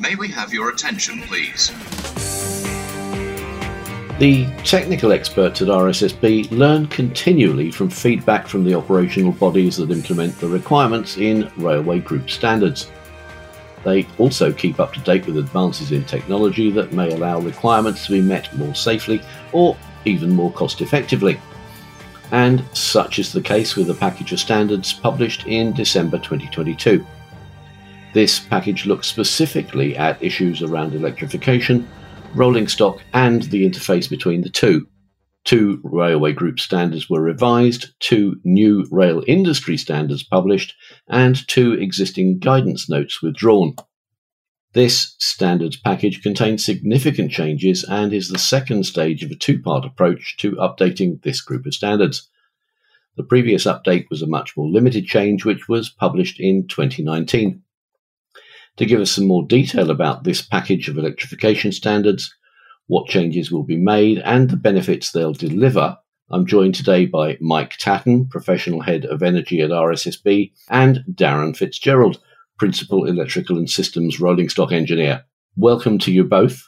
May we have your attention, please? The technical experts at RSSB learn continually from feedback from the operational bodies that implement the requirements in Railway Group standards. They also keep up to date with advances in technology that may allow requirements to be met more safely or even more cost effectively. And such is the case with the package of standards published in December 2022. This package looks specifically at issues around electrification, rolling stock, and the interface between the two. Two railway group standards were revised, two new rail industry standards published, and two existing guidance notes withdrawn. This standards package contains significant changes and is the second stage of a two part approach to updating this group of standards. The previous update was a much more limited change, which was published in 2019. To give us some more detail about this package of electrification standards, what changes will be made, and the benefits they'll deliver, I'm joined today by Mike Tatton, Professional Head of Energy at RSSB, and Darren Fitzgerald, Principal Electrical and Systems Rolling Stock Engineer. Welcome to you both.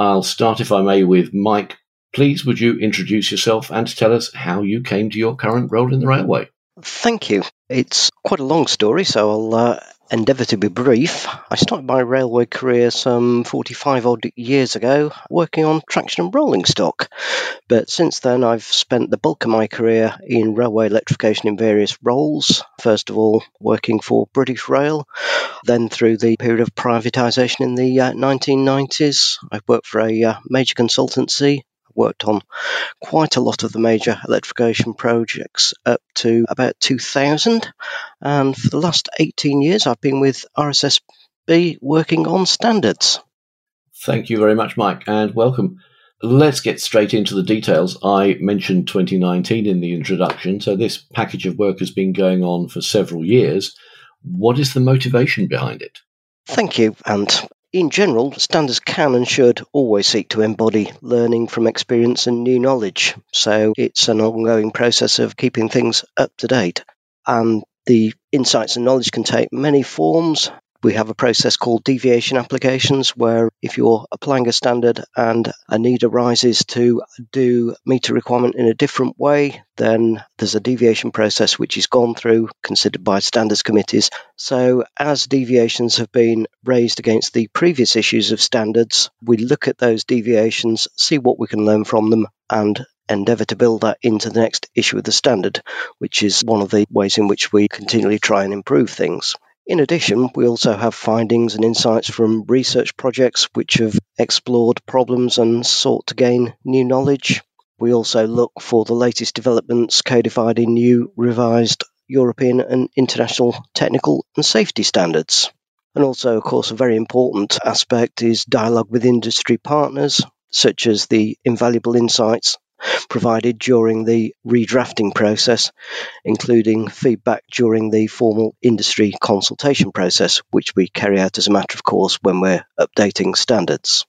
I'll start, if I may, with Mike. Please, would you introduce yourself and tell us how you came to your current role in the railway? Thank you. It's quite a long story, so I'll uh, endeavour to be brief. I started my railway career some 45 odd years ago working on traction and rolling stock. But since then, I've spent the bulk of my career in railway electrification in various roles. First of all, working for British Rail, then through the period of privatisation in the uh, 1990s, I worked for a uh, major consultancy worked on quite a lot of the major electrification projects up to about 2000. And for the last 18 years, I've been with RSSB working on standards. Thank you very much, Mike, and welcome. Let's get straight into the details. I mentioned 2019 in the introduction, so this package of work has been going on for several years. What is the motivation behind it? Thank you. And in general, standards can and should always seek to embody learning from experience and new knowledge. So it's an ongoing process of keeping things up to date. And the insights and knowledge can take many forms. We have a process called deviation applications where if you're applying a standard and a need arises to do meet a requirement in a different way, then there's a deviation process which is gone through, considered by standards committees. So as deviations have been raised against the previous issues of standards, we look at those deviations, see what we can learn from them, and endeavour to build that into the next issue of the standard, which is one of the ways in which we continually try and improve things. In addition, we also have findings and insights from research projects which have explored problems and sought to gain new knowledge. We also look for the latest developments codified in new, revised European and international technical and safety standards. And also, of course, a very important aspect is dialogue with industry partners, such as the invaluable insights provided during the redrafting process, including feedback during the formal industry consultation process, which we carry out as a matter of course when we're updating standards.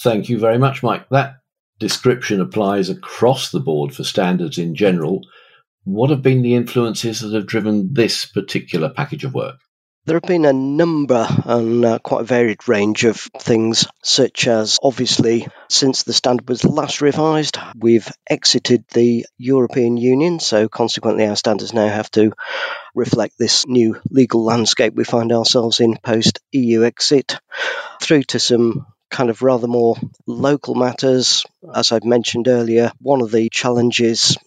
Thank you very much, Mike. That description applies across the board for standards in general. What have been the influences that have driven this particular package of work? There have been a number and uh, quite a varied range of things, such as obviously, since the standard was last revised, we've exited the European Union, so consequently, our standards now have to reflect this new legal landscape we find ourselves in post EU exit, through to some kind of rather more local matters. As I've mentioned earlier, one of the challenges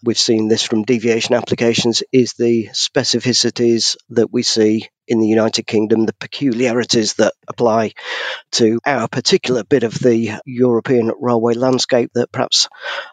we've seen this from deviation applications is the specificities that we see in the United Kingdom, the peculiarities that apply to our particular bit of the European railway landscape that perhaps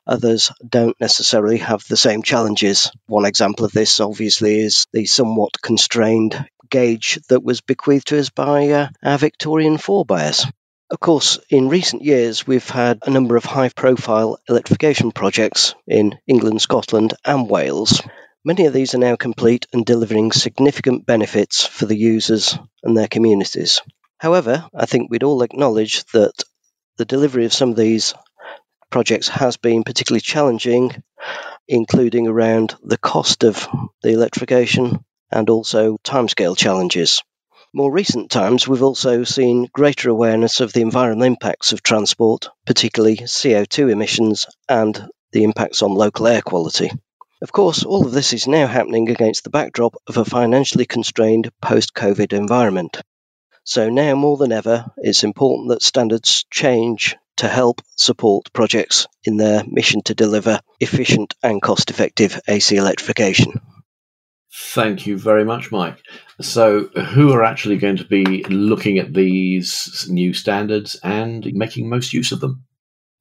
others don't necessarily have the same challenges. One example of this, obviously, is the somewhat constrained gauge that was bequeathed to us by uh, our Victorian forebears. Of course, in recent years, we've had a number of high profile electrification projects in England, Scotland, and Wales. Many of these are now complete and delivering significant benefits for the users and their communities. However, I think we'd all acknowledge that the delivery of some of these projects has been particularly challenging, including around the cost of the electrification and also timescale challenges. more recent times, we've also seen greater awareness of the environmental impacts of transport, particularly CO2 emissions and the impacts on local air quality. Of course, all of this is now happening against the backdrop of a financially constrained post COVID environment. So, now more than ever, it's important that standards change to help support projects in their mission to deliver efficient and cost effective AC electrification. Thank you very much, Mike. So, who are actually going to be looking at these new standards and making most use of them?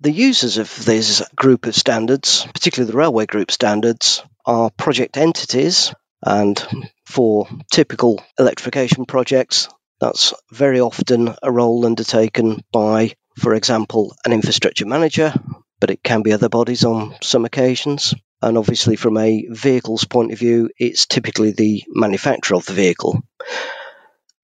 The users of this group of standards, particularly the railway group standards, are project entities. And for typical electrification projects, that's very often a role undertaken by, for example, an infrastructure manager, but it can be other bodies on some occasions. And obviously, from a vehicle's point of view, it's typically the manufacturer of the vehicle.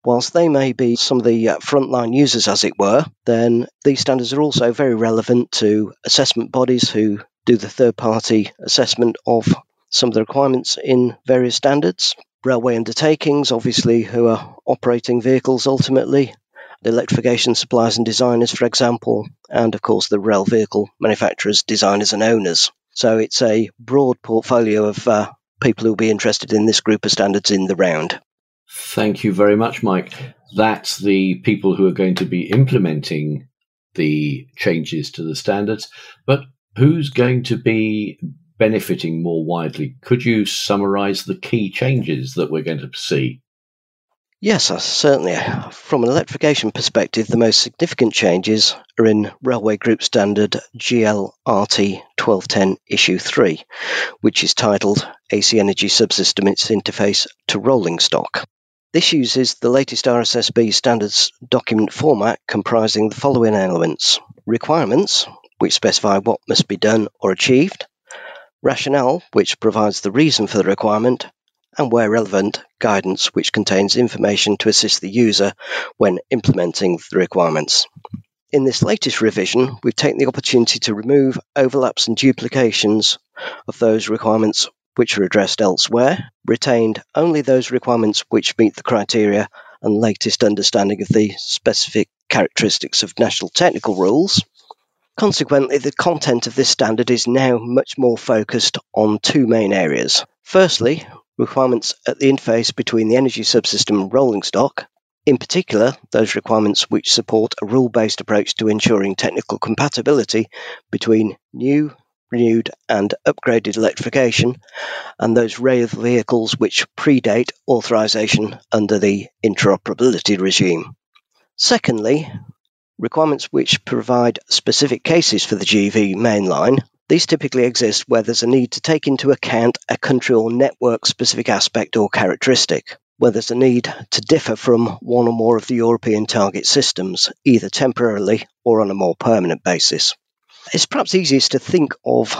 Whilst they may be some of the uh, frontline users, as it were, then these standards are also very relevant to assessment bodies who do the third party assessment of some of the requirements in various standards. Railway undertakings, obviously, who are operating vehicles ultimately, the electrification suppliers and designers, for example, and of course the rail vehicle manufacturers, designers, and owners. So it's a broad portfolio of uh, people who will be interested in this group of standards in the round. Thank you very much, Mike. That's the people who are going to be implementing the changes to the standards. But who's going to be benefiting more widely? Could you summarize the key changes that we're going to see? Yes, uh, certainly. From an electrification perspective, the most significant changes are in Railway Group Standard GLRT 1210 Issue 3, which is titled AC Energy Subsystem Its Interface to Rolling Stock. This uses the latest RSSB standards document format comprising the following elements. Requirements, which specify what must be done or achieved, rationale, which provides the reason for the requirement, and where relevant, guidance which contains information to assist the user when implementing the requirements. In this latest revision, we've taken the opportunity to remove overlaps and duplications of those requirements which are addressed elsewhere, retained only those requirements which meet the criteria and latest understanding of the specific characteristics of national technical rules. Consequently, the content of this standard is now much more focused on two main areas. Firstly, requirements at the interface between the energy subsystem and rolling stock, in particular, those requirements which support a rule based approach to ensuring technical compatibility between new, renewed, and upgraded electrification, and those rail vehicles which predate authorisation under the interoperability regime. Secondly, requirements which provide specific cases for the GB mainline these typically exist where there's a need to take into account a country or network specific aspect or characteristic, where there's a need to differ from one or more of the European target systems, either temporarily or on a more permanent basis. It's perhaps easiest to think of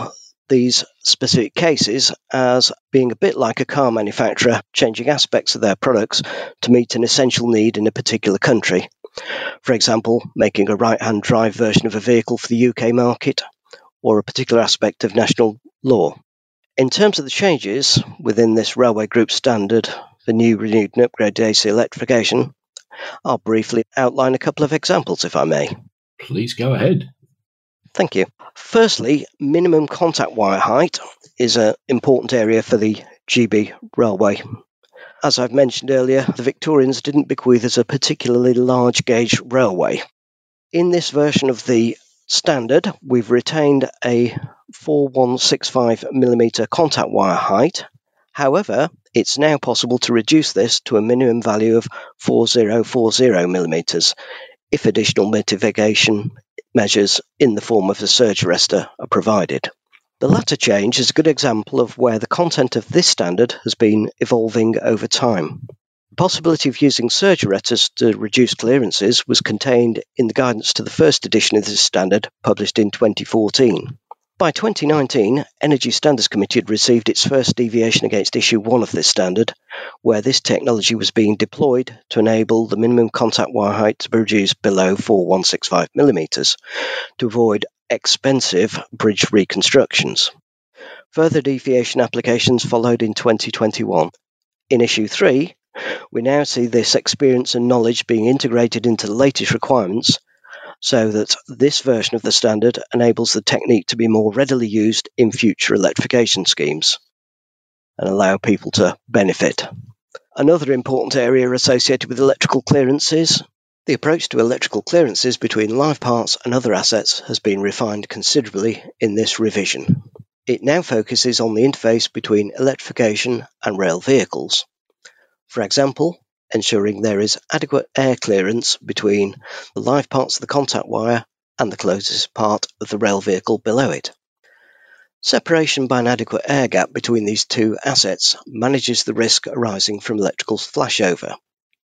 these specific cases as being a bit like a car manufacturer changing aspects of their products to meet an essential need in a particular country. For example, making a right hand drive version of a vehicle for the UK market or a particular aspect of national law. In terms of the changes within this railway group standard for new, renewed, and upgraded AC electrification, I'll briefly outline a couple of examples, if I may. Please go ahead. Thank you. Firstly, minimum contact wire height is an important area for the GB railway. As I've mentioned earlier, the Victorians didn't bequeath us a particularly large gauge railway. In this version of the standard, we've retained a 4165mm contact wire height. However, it's now possible to reduce this to a minimum value of 4040mm if additional mitigation measures in the form of a surge arrestor are provided. The latter change is a good example of where the content of this standard has been evolving over time The possibility of using surge arrestors to reduce clearances was contained in the guidance to the first edition of this standard, published in 2014. By 2019, Energy Standards Committee had received its first deviation against Issue 1 of this standard, where this technology was being deployed to enable the minimum contact wire height to be reduced below 4165mm to avoid expensive bridge reconstructions. Further deviation applications followed in 2021. In Issue 3, we now see this experience and knowledge being integrated into the latest requirements so that this version of the standard enables the technique to be more readily used in future electrification schemes and allow people to benefit. Another important area associated with electrical clearances the approach to electrical clearances between live parts and other assets has been refined considerably in this revision. It now focuses on the interface between electrification and rail vehicles. For example, ensuring there is adequate air clearance between the live parts of the contact wire and the closest part of the rail vehicle below it. Separation by an adequate air gap between these two assets manages the risk arising from electrical flashover.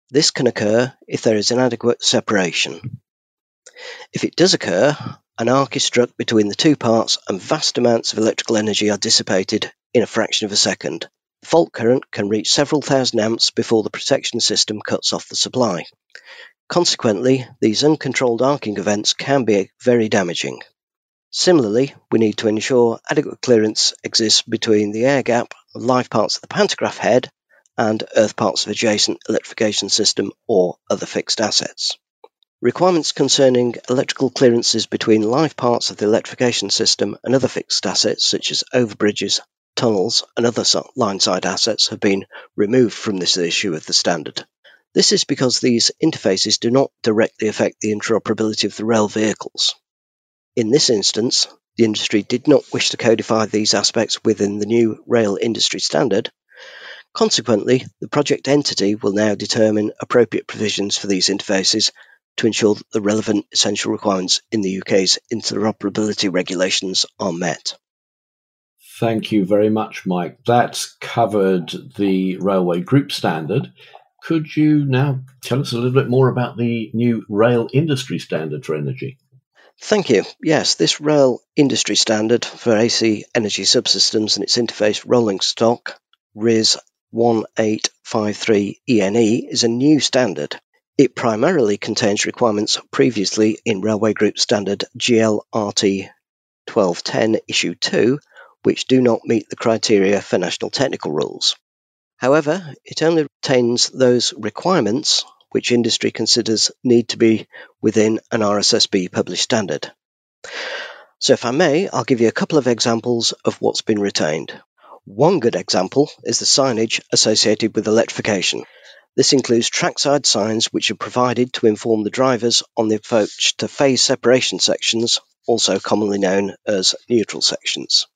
This can occur if there is inadequate separation. If it does occur, an arc is struck between the two parts and vast amounts of electrical energy are dissipated in a fraction of a second. Fault current can reach several thousand amps before the protection system cuts off the supply. Consequently, these uncontrolled arcing events can be very damaging. Similarly, we need to ensure adequate clearance exists between the air gap live parts of the pantograph head and earth parts of adjacent electrification system or other fixed assets. Requirements concerning electrical clearances between live parts of the electrification system and other fixed assets such as overbridges, tunnels and other line-side assets have been removed from this issue of the standard. This is because these interfaces do not directly affect the interoperability of the rail vehicles. In this instance, the industry did not wish to codify these aspects within the new rail industry standard, Consequently, the project entity will now determine appropriate provisions for these interfaces to ensure that the relevant essential requirements in the UK's interoperability regulations are met. Thank you very much, Mike. That's covered the railway group standard. Could you now tell us a little bit more about the new rail industry standard for energy? Thank you. Yes, this rail industry standard for AC energy subsystems and its interface rolling stock, RIS 1853 ENE is a new standard. It primarily contains requirements previously in Railway Group Standard GLRT 1210 Issue 2, which do not meet the criteria for national technical rules. However, it only retains those requirements which industry considers need to be within an RSSB published standard. So, if I may, I'll give you a couple of examples of what's been retained. One good example is the signage associated with electrification. This includes trackside signs which are provided to inform the drivers on the approach to phase separation sections, also commonly known as neutral sections.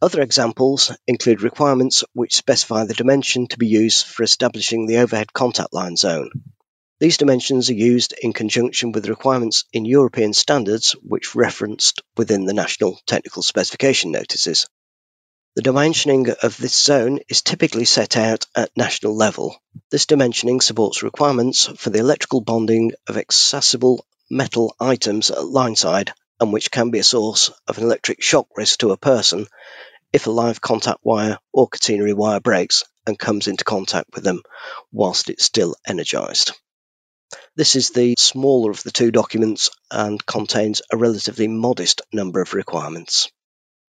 Other examples include requirements which specify the dimension to be used for establishing the overhead contact line zone. These dimensions are used in conjunction with requirements in European standards which referenced within the national technical specification notices. The dimensioning of this zone is typically set out at national level. This dimensioning supports requirements for the electrical bonding of accessible metal items at line side and which can be a source of an electric shock risk to a person if a live contact wire or catenary wire breaks and comes into contact with them whilst it's still energized. This is the smaller of the two documents and contains a relatively modest number of requirements.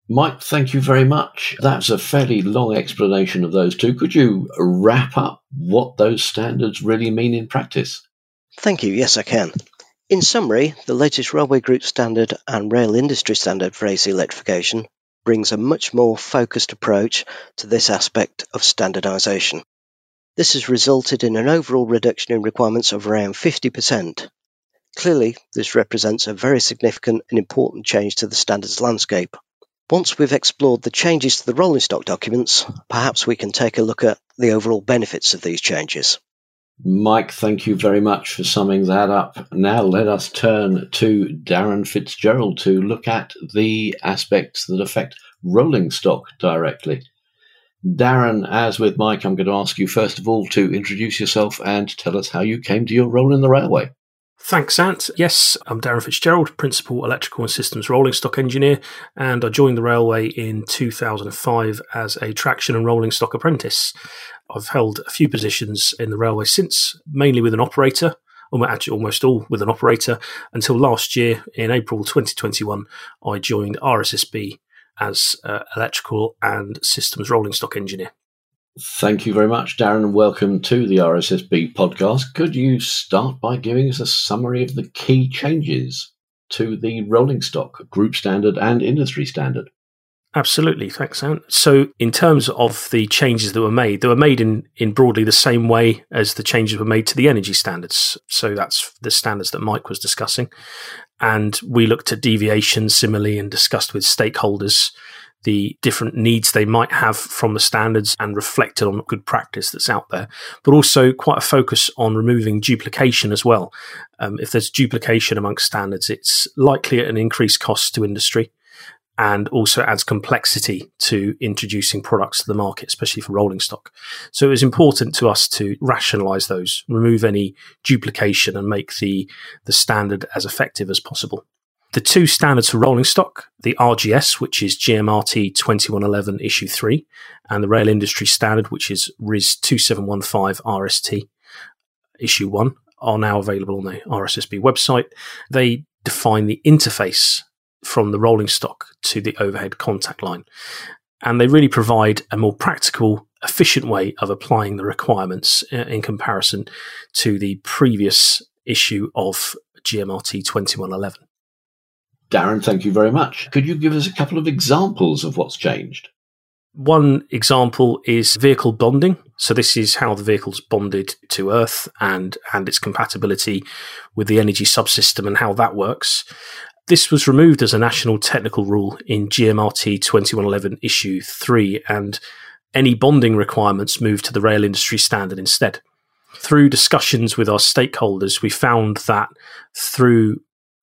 Mike, thank you very much. That's a fairly long explanation of those two. Could you wrap up what those standards really mean in practice? Thank you. Yes, I can. In summary, the latest Railway Group Standard and Rail Industry Standard for AC electrification brings a much more focused approach to this aspect of standardisation. This has resulted in an overall reduction in requirements of around 50%. Clearly, this represents a very significant and important change to the standards landscape. Once we've explored the changes to the rolling stock documents, perhaps we can take a look at the overall benefits of these changes. Mike, thank you very much for summing that up. Now let us turn to Darren Fitzgerald to look at the aspects that affect rolling stock directly. Darren, as with Mike, I'm going to ask you first of all to introduce yourself and tell us how you came to your role in the railway. Thanks, Ant. Yes, I'm Darren Fitzgerald, Principal Electrical and Systems Rolling Stock Engineer, and I joined the railway in 2005 as a traction and rolling stock apprentice. I've held a few positions in the railway since, mainly with an operator, or actually almost all with an operator, until last year in April 2021, I joined RSSB as uh, Electrical and Systems Rolling Stock Engineer. Thank you very much, Darren, and welcome to the RSSB podcast. Could you start by giving us a summary of the key changes to the rolling stock, group standard, and industry standard? Absolutely, thanks. So, in terms of the changes that were made, they were made in, in broadly the same way as the changes were made to the energy standards. So, that's the standards that Mike was discussing. And we looked at deviations similarly and discussed with stakeholders the different needs they might have from the standards and reflected on good practice that's out there, but also quite a focus on removing duplication as well. Um, if there's duplication amongst standards, it's likely an increased cost to industry and also adds complexity to introducing products to the market, especially for rolling stock. So it was important to us to rationalize those, remove any duplication and make the, the standard as effective as possible the two standards for rolling stock the RGS, which is GMRT 2111 issue 3, and the rail industry standard, which is RIS 2715 RST issue 1, are now available on the RSSB website. They define the interface from the rolling stock to the overhead contact line. And they really provide a more practical, efficient way of applying the requirements uh, in comparison to the previous issue of GMRT 2111. Darren, thank you very much. Could you give us a couple of examples of what's changed? One example is vehicle bonding. So this is how the vehicle's bonded to Earth and and its compatibility with the energy subsystem and how that works. This was removed as a national technical rule in GMRT 2111 issue 3 and any bonding requirements moved to the rail industry standard instead. Through discussions with our stakeholders, we found that through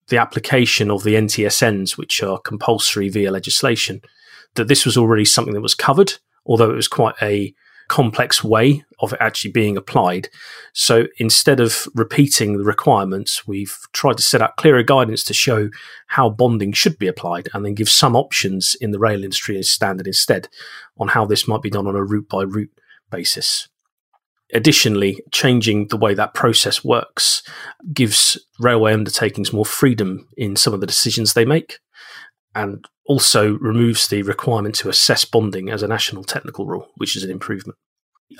the application of the NTSNs, which are compulsory via legislation, that this was already something that was covered, although it was quite a complex way of it actually being applied. So instead of repeating the requirements, we've tried to set out clearer guidance to show how bonding should be applied and then give some options in the rail industry as standard instead on how this might be done on a route by route basis. Additionally, changing the way that process works gives railway undertakings more freedom in some of the decisions they make and also removes the requirement to assess bonding as a national technical rule, which is an improvement.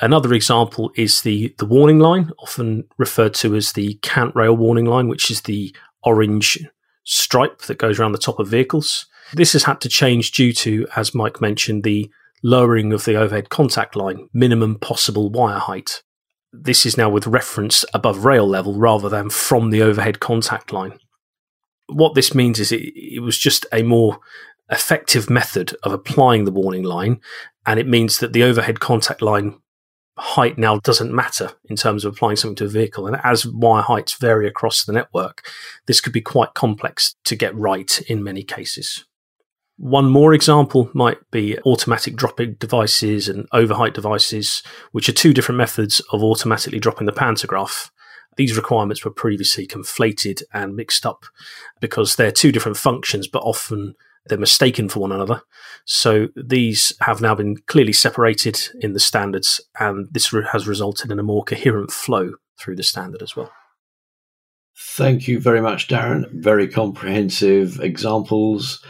Another example is the, the warning line, often referred to as the cant rail warning line, which is the orange stripe that goes around the top of vehicles. This has had to change due to, as Mike mentioned, the lowering of the overhead contact line, minimum possible wire height. This is now with reference above rail level rather than from the overhead contact line. What this means is it, it was just a more effective method of applying the warning line, and it means that the overhead contact line height now doesn't matter in terms of applying something to a vehicle. And as wire heights vary across the network, this could be quite complex to get right in many cases. One more example might be automatic dropping devices and overheight devices, which are two different methods of automatically dropping the pantograph. These requirements were previously conflated and mixed up because they're two different functions, but often they're mistaken for one another. So these have now been clearly separated in the standards, and this has resulted in a more coherent flow through the standard as well. Thank you very much, Darren. Very comprehensive examples.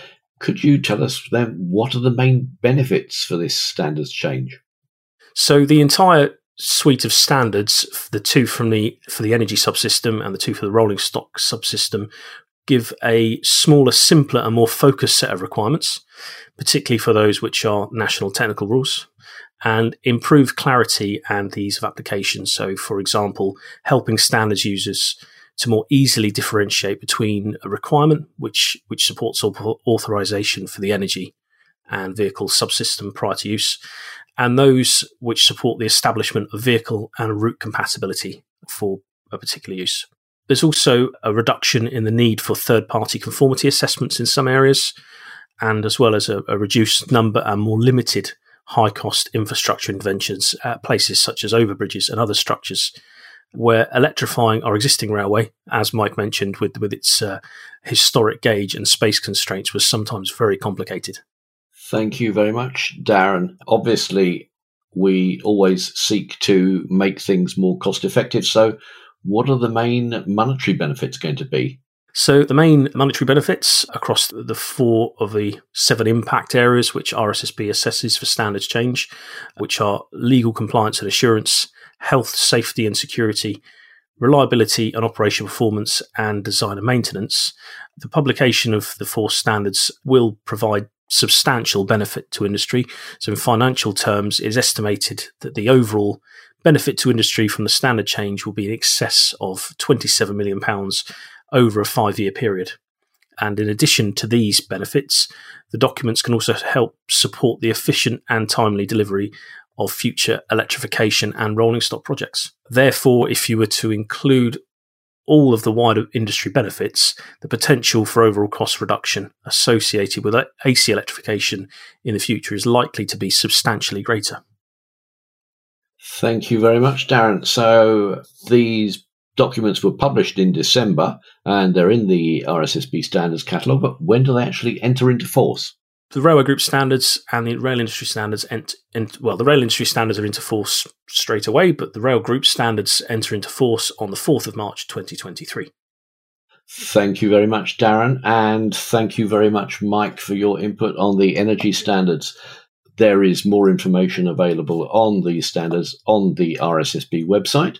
Could you tell us then what are the main benefits for this standards change? So the entire suite of standards, the two from the for the energy subsystem and the two for the rolling stock subsystem, give a smaller, simpler, and more focused set of requirements, particularly for those which are national technical rules, and improve clarity and ease of application. So, for example, helping standards users to more easily differentiate between a requirement which which supports authorization for the energy and vehicle subsystem prior to use, and those which support the establishment of vehicle and route compatibility for a particular use. There's also a reduction in the need for third party conformity assessments in some areas, and as well as a, a reduced number and more limited high cost infrastructure interventions at places such as overbridges and other structures we're electrifying our existing railway, as Mike mentioned, with with its uh, historic gauge and space constraints, was sometimes very complicated. Thank you very much, Darren. Obviously, we always seek to make things more cost effective. So, what are the main monetary benefits going to be? So, the main monetary benefits across the four of the seven impact areas which RSSB assesses for standards change, which are legal compliance and assurance, health, safety and security, reliability and operational performance, and design and maintenance. The publication of the four standards will provide substantial benefit to industry. So, in financial terms, it is estimated that the overall benefit to industry from the standard change will be in excess of £27 million over a five year period. And in addition to these benefits, the documents can also help support the efficient and timely delivery of future electrification and rolling stock projects. Therefore, if you were to include all of the wider industry benefits, the potential for overall cost reduction associated with AC electrification in the future is likely to be substantially greater. Thank you very much, Darren. So these documents were published in December and they're in the RSSB standards catalogue, but when do they actually enter into force? The railway group standards and the rail industry standards ent, ent, well, the rail industry standards are into force straight away, but the rail group standards enter into force on the 4th of March 2023. Thank you very much, Darren, and thank you very much, Mike, for your input on the energy standards. There is more information available on these standards on the RSSB website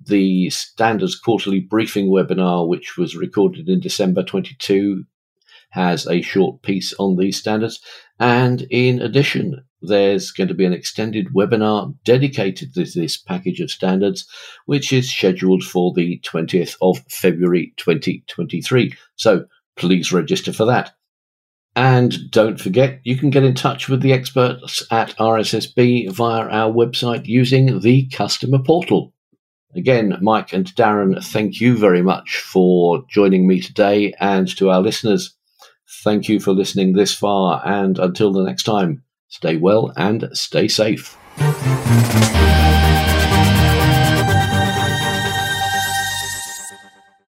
the Standards Quarterly Briefing webinar, which was recorded in December 22, has a short piece on these standards. And in addition, there's going to be an extended webinar dedicated to this package of standards, which is scheduled for the 20th of February 2023. So please register for that. And don't forget, you can get in touch with the experts at RSSB via our website using the customer portal. Again, Mike and Darren, thank you very much for joining me today. And to our listeners, thank you for listening this far. And until the next time, stay well and stay safe.